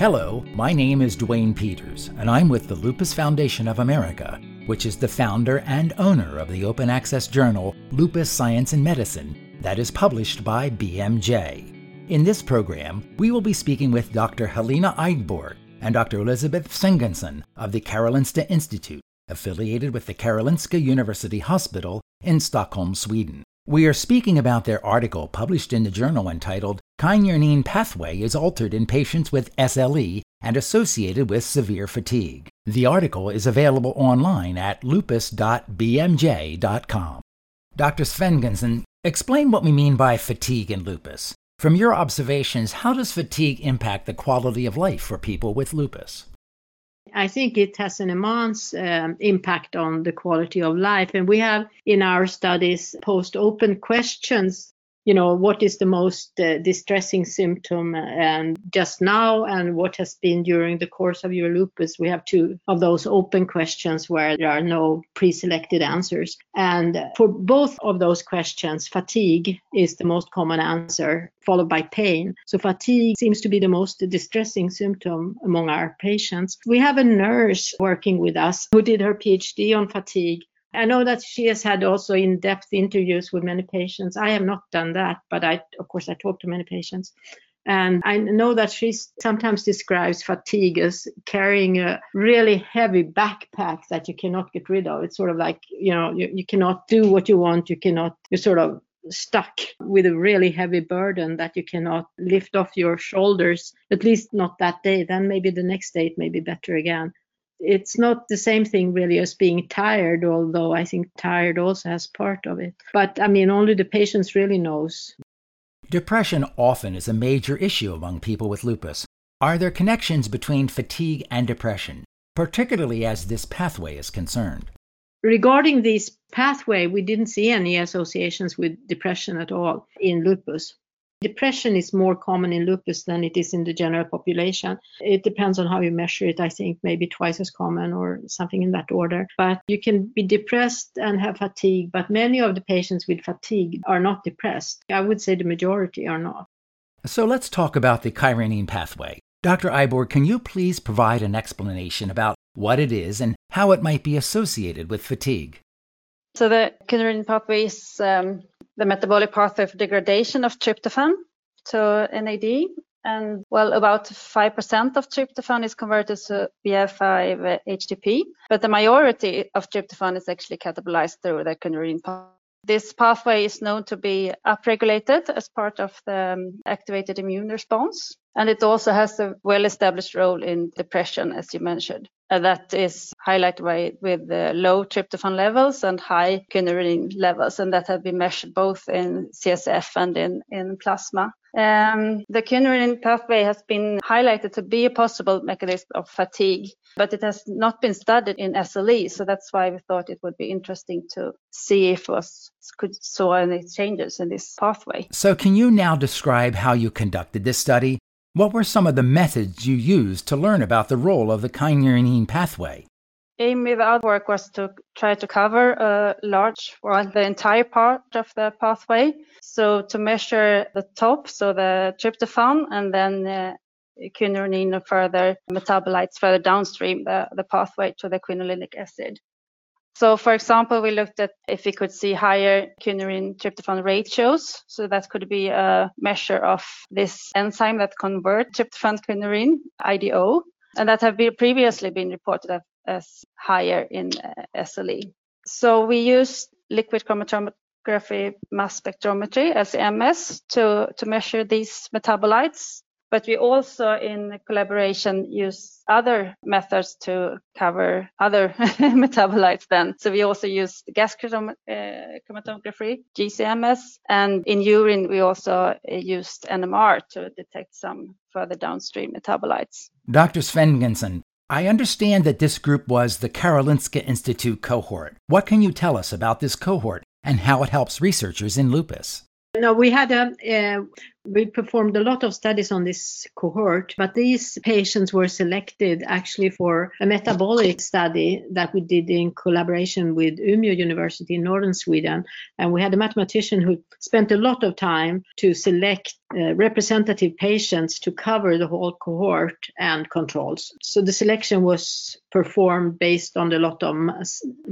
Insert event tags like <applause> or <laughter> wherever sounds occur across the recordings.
Hello, my name is Duane Peters, and I'm with the Lupus Foundation of America, which is the founder and owner of the open access journal Lupus Science and Medicine that is published by BMJ. In this program, we will be speaking with Dr. Helena Idborg and Dr. Elizabeth Svenungsson of the Karolinska Institute, affiliated with the Karolinska University Hospital in Stockholm, Sweden. We are speaking about their article published in the journal entitled Kynurenine Pathway is Altered in Patients with SLE and Associated with Severe Fatigue. The article is available online at lupus.bmj.com. Dr. Svenungsson, explain what we mean by fatigue in lupus. From your observations, how does fatigue impact the quality of life for people with lupus? I think it has an immense um, impact on the quality of life. And we have in our studies posed open questions you know what is the most uh, distressing symptom and just now and what has been during the course of your lupus we have two of those open questions where there are no pre-selected answers. And for both of those questions fatigue is the most common answer followed by pain. So fatigue seems to be the most distressing symptom among our patients. We have a nurse working with us who did her phd on fatigue I know that she has had also in-depth interviews with many patients. I have not done that, but I, of course, I talk to many patients. And I know that she sometimes describes fatigue as carrying a really heavy backpack that you cannot get rid of. It's sort of like, you know, you, you cannot do what you want. You cannot, you're sort of stuck with a really heavy burden that you cannot lift off your shoulders, at least not that day. Then maybe the next day it may be better again it's not the same thing really as being tired although i think tired also has part of it. But i mean only the patients really knows. Depression often is a major issue among people with lupus. Are there connections between fatigue and depression particularly as this pathway is concerned? Regarding this pathway we didn't see any associations with depression at all in lupus Depression is more common in lupus than it is in the general population. It depends on how you measure it. I think maybe twice as common or something in that order. But you can be depressed and have fatigue, but many of the patients with fatigue are not depressed. I would say the majority are not. So let's talk about the kynurenine pathway. Dr. Idborg, can you please provide an explanation about what it is and how it might be associated with fatigue? So the kynurenine pathway is um, the metabolic pathway of degradation of tryptophan to NAD. And well, about 5% of tryptophan is converted to BF5-HTP, but the majority of tryptophan is actually catabolized through the kynurenine pathway. This pathway is known to be upregulated as part of the um, activated immune response. And it also has a well established role in depression, as you mentioned. And that is highlighted by, with low tryptophan levels and high kynurenine levels, and that have been measured both in CSF and in, in plasma. Um, the kynurenine pathway has been highlighted to be a possible mechanism of fatigue, but it has not been studied in SLE. So that's why we thought it would be interesting to see if us could saw any changes in this pathway. So can you now describe how you conducted this study? What were some of the methods you used to learn about the role of the kynurenine pathway? aim with our work was to try to cover a large, well, the entire part of the pathway. So to measure the top, so the tryptophan, and then uh, kynurenine further metabolites further downstream the, the pathway to the quinolinic acid. So, for example, we looked at if we could see higher kynurenine tryptophan ratios. So that could be a measure of this enzyme that converts tryptophan kynurenine, IDO, and that have been previously been reported as higher in uh, SLE. So we used liquid chromatography mass spectrometry, LCMS, to, to measure these metabolites. But we also, in collaboration, use other methods to cover other <laughs> metabolites then. So we also use gas chromatography, GCMS, and in urine, we also uh, used NMR to detect some further downstream metabolites. Dr. Svenungsson, I understand that this group was the Karolinska Institute cohort. What can you tell us about this cohort and how it helps researchers in lupus? No, we had a uh, We performed a lot of studies on this cohort, but these patients were selected actually for a metabolic study that we did in collaboration with Umeå University in northern Sweden. And we had a mathematician who spent a lot of time to select uh, representative patients to cover the whole cohort and controls. So the selection was performed based on a lot of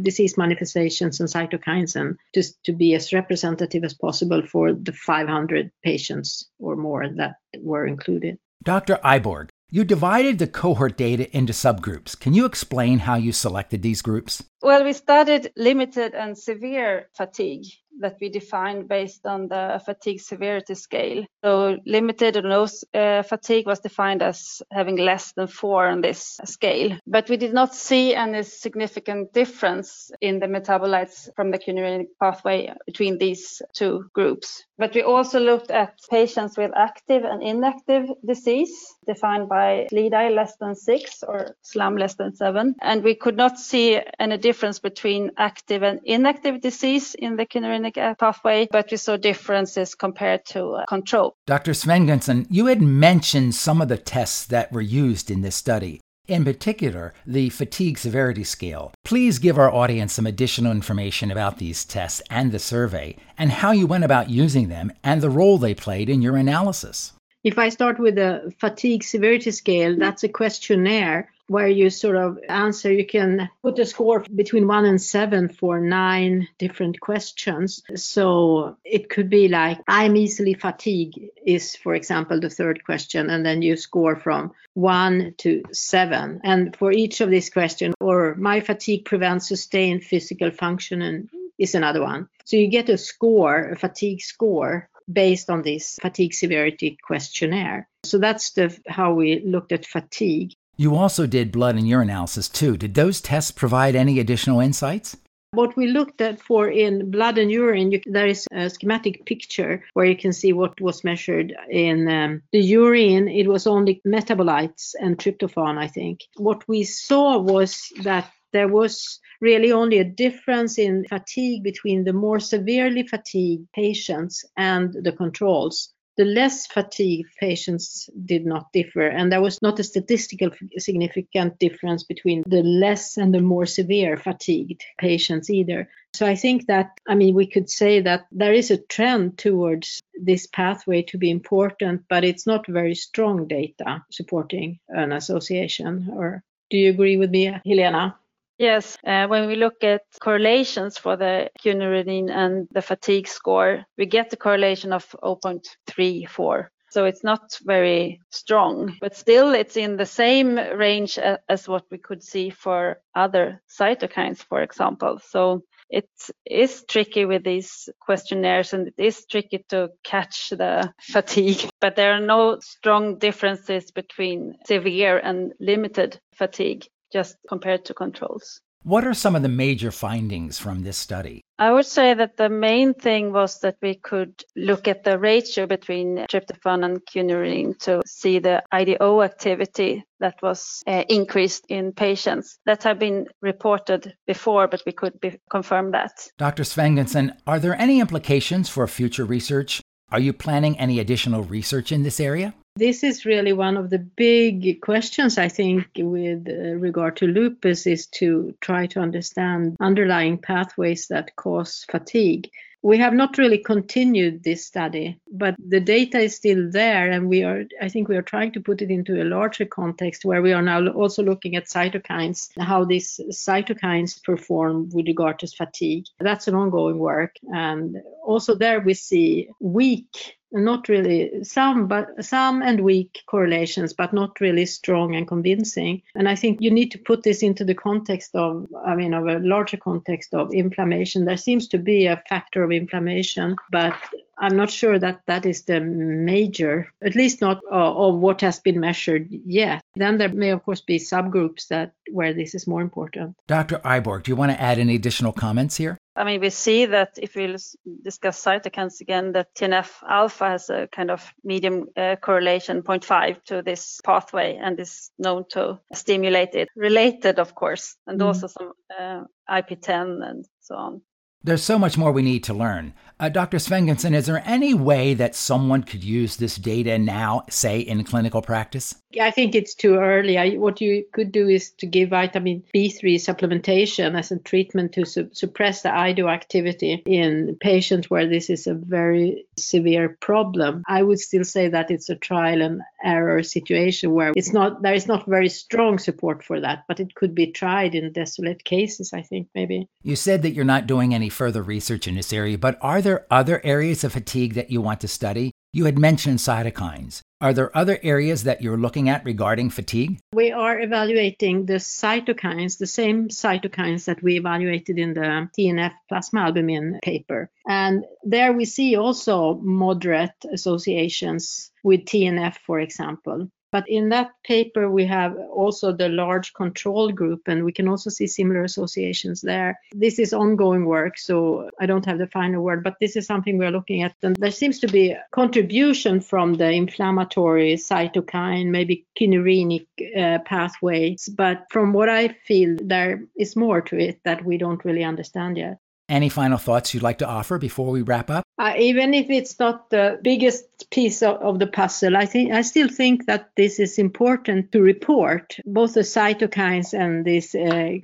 disease manifestations and cytokines and just to be as representative as possible for the 500 patients or more that were included. Dr. Idborg, you divided the cohort data into subgroups. Can you explain how you selected these groups? Well, we studied limited and severe fatigue that we defined based on the fatigue severity scale. So limited or no uh, fatigue was defined as having less than four on this scale. But we did not see any significant difference in the metabolites from the kynurenine pathway between these two groups. But we also looked at patients with active and inactive disease defined by SLEDAI less than six or SLAM less than seven. And we could not see any difference between active and inactive disease in the kynurenine pathway, but we saw differences compared to uh, control. Dr. Svenungsson, you had mentioned some of the tests that were used in this study. In particular, the fatigue severity scale. Please give our audience some additional information about these tests and the survey, and how you went about using them and the role they played in your analysis. If I start with the fatigue severity scale, that's a questionnaire where you sort of answer, you can put a score between one and seven for nine different questions. So it could be like, I'm easily fatigued, is, for example, the third question. And then you score from one to seven. And for each of these questions, or my fatigue prevents sustained physical function and is another one. So you get a score, a fatigue score based on this fatigue severity questionnaire. So that's the how we looked at fatigue. You also did blood and urine analysis too. Did those tests provide any additional insights? What we looked at for in blood and urine, you, there is a schematic picture where you can see what was measured in um, the urine. It was only metabolites and tryptophan, I think. What we saw was that there was really only a difference in fatigue between the more severely fatigued patients and the controls the less fatigued patients did not differ, and there was not a statistical significant difference between the less and the more severe fatigued patients either. So I think that, I mean, we could say that there is a trend towards this pathway to be important, but it's not very strong data supporting an association. Or do you agree with me, Helena? Yes, uh, when we look at correlations for the kynurenine and the fatigue score, we get the correlation of 0.34. So it's not very strong, but still it's in the same range as what we could see for other cytokines, for example. So it is tricky with these questionnaires and it is tricky to catch the fatigue, <laughs> but there are no strong differences between severe and limited fatigue just compared to controls. What are some of the major findings from this study? I would say that the main thing was that we could look at the ratio between tryptophan and kynurenine to see the IDO activity that was uh, increased in patients. That had been reported before, but we could be, confirm that. Dr. Svenungsson, are there any implications for future research? Are you planning any additional research in this area? This is really one of the big questions, I think, with uh, regard to lupus, is to try to understand underlying pathways that cause fatigue. We have not really continued this study, but the data is still there, and we are, I think, we are trying to put it into a larger context where we are now also looking at cytokines, how these cytokines perform with regard to fatigue. That's an ongoing work, and also there we see weak not really some but some and weak correlations but not really strong and convincing. And i think you need to put this into the context of i mean of a larger context of inflammation. There seems to be a factor of inflammation but I'm not sure that that is the major, at least not uh, of what has been measured yet. Then there may, of course, be subgroups that where this is more important. Dr. Idborg, do you want to add any additional comments here? I mean, we see that if we discuss cytokines again, that TNF alpha has a kind of medium uh, correlation 0.5 to this pathway and is known to stimulate it. Related, of course, and mm. also some uh, IP10 and so on. There's so much more we need to learn. Uh, Dr. Svenungsson, is there any way that someone could use this data now, say in clinical practice? I think it's too early. I, what you could do is to give vitamin B3 supplementation as a treatment to su- suppress the IDO activity in patients where this is a very severe problem. I would still say that it's a trial and error situation where it's not there is not very strong support for that, but it could be tried in desolate cases. I think maybe. You said that you're not doing any further research in this area, but are there other areas of fatigue that you want to study? You had mentioned cytokines. Are there other areas that you're looking at regarding fatigue? We are evaluating the cytokines, the same cytokines that we evaluated in the TNF plasma albumin paper. And there we see also moderate associations with TNF, for example. But in that paper, we have also the large control group, and we can also see similar associations there. This is ongoing work, so I don't have the final word, but this is something we're looking at. And there seems to be a contribution from the inflammatory cytokine, maybe kynurenine uh, pathways. But from what I feel, there is more to it that we don't really understand yet. Any final thoughts you'd like to offer before we wrap up? Uh, even if it's not the biggest piece of, of, the puzzle, I think I still think that this is important to report both the cytokines and these uh,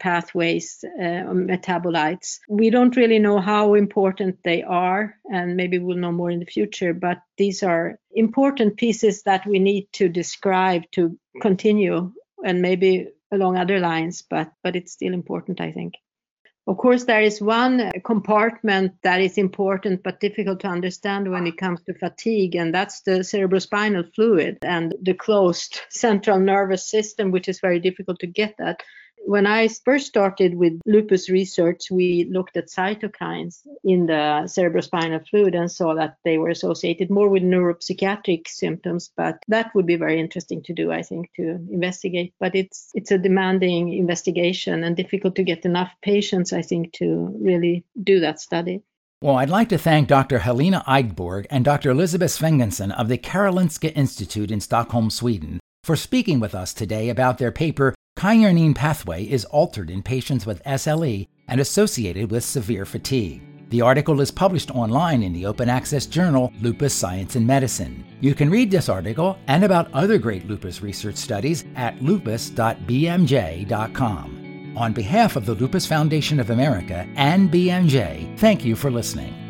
pathways, uh, metabolites. We don't really know how important they are, and maybe we'll know more in the future. But these are important pieces that we need to describe to continue, and maybe along other lines. But but it's still important, I think. Of course, there is one uh, compartment that is important but difficult to understand when it comes to fatigue, and that's the cerebrospinal fluid and the closed <laughs> central nervous system, which is very difficult to get at when I first started with lupus research, we looked at cytokines in the cerebrospinal fluid and saw that they were associated more with neuropsychiatric symptoms. But that would be very interesting to do, I think, to investigate. But it's it's a demanding investigation and difficult to get enough patients, I think, to really do that study. Well, I'd like to thank Dr. Helena Idborg and Dr. Elizabeth Svenungsson of the Karolinska Institute in Stockholm, Sweden, for speaking with us today about their paper Kynurenine pathway is altered in patients with SLE and associated with severe fatigue. The article is published online in the open access journal Lupus Science and Medicine. You can read this article and about other great lupus research studies at lupus.bmj.com. On behalf of the Lupus Foundation of America and BMJ, thank you for listening.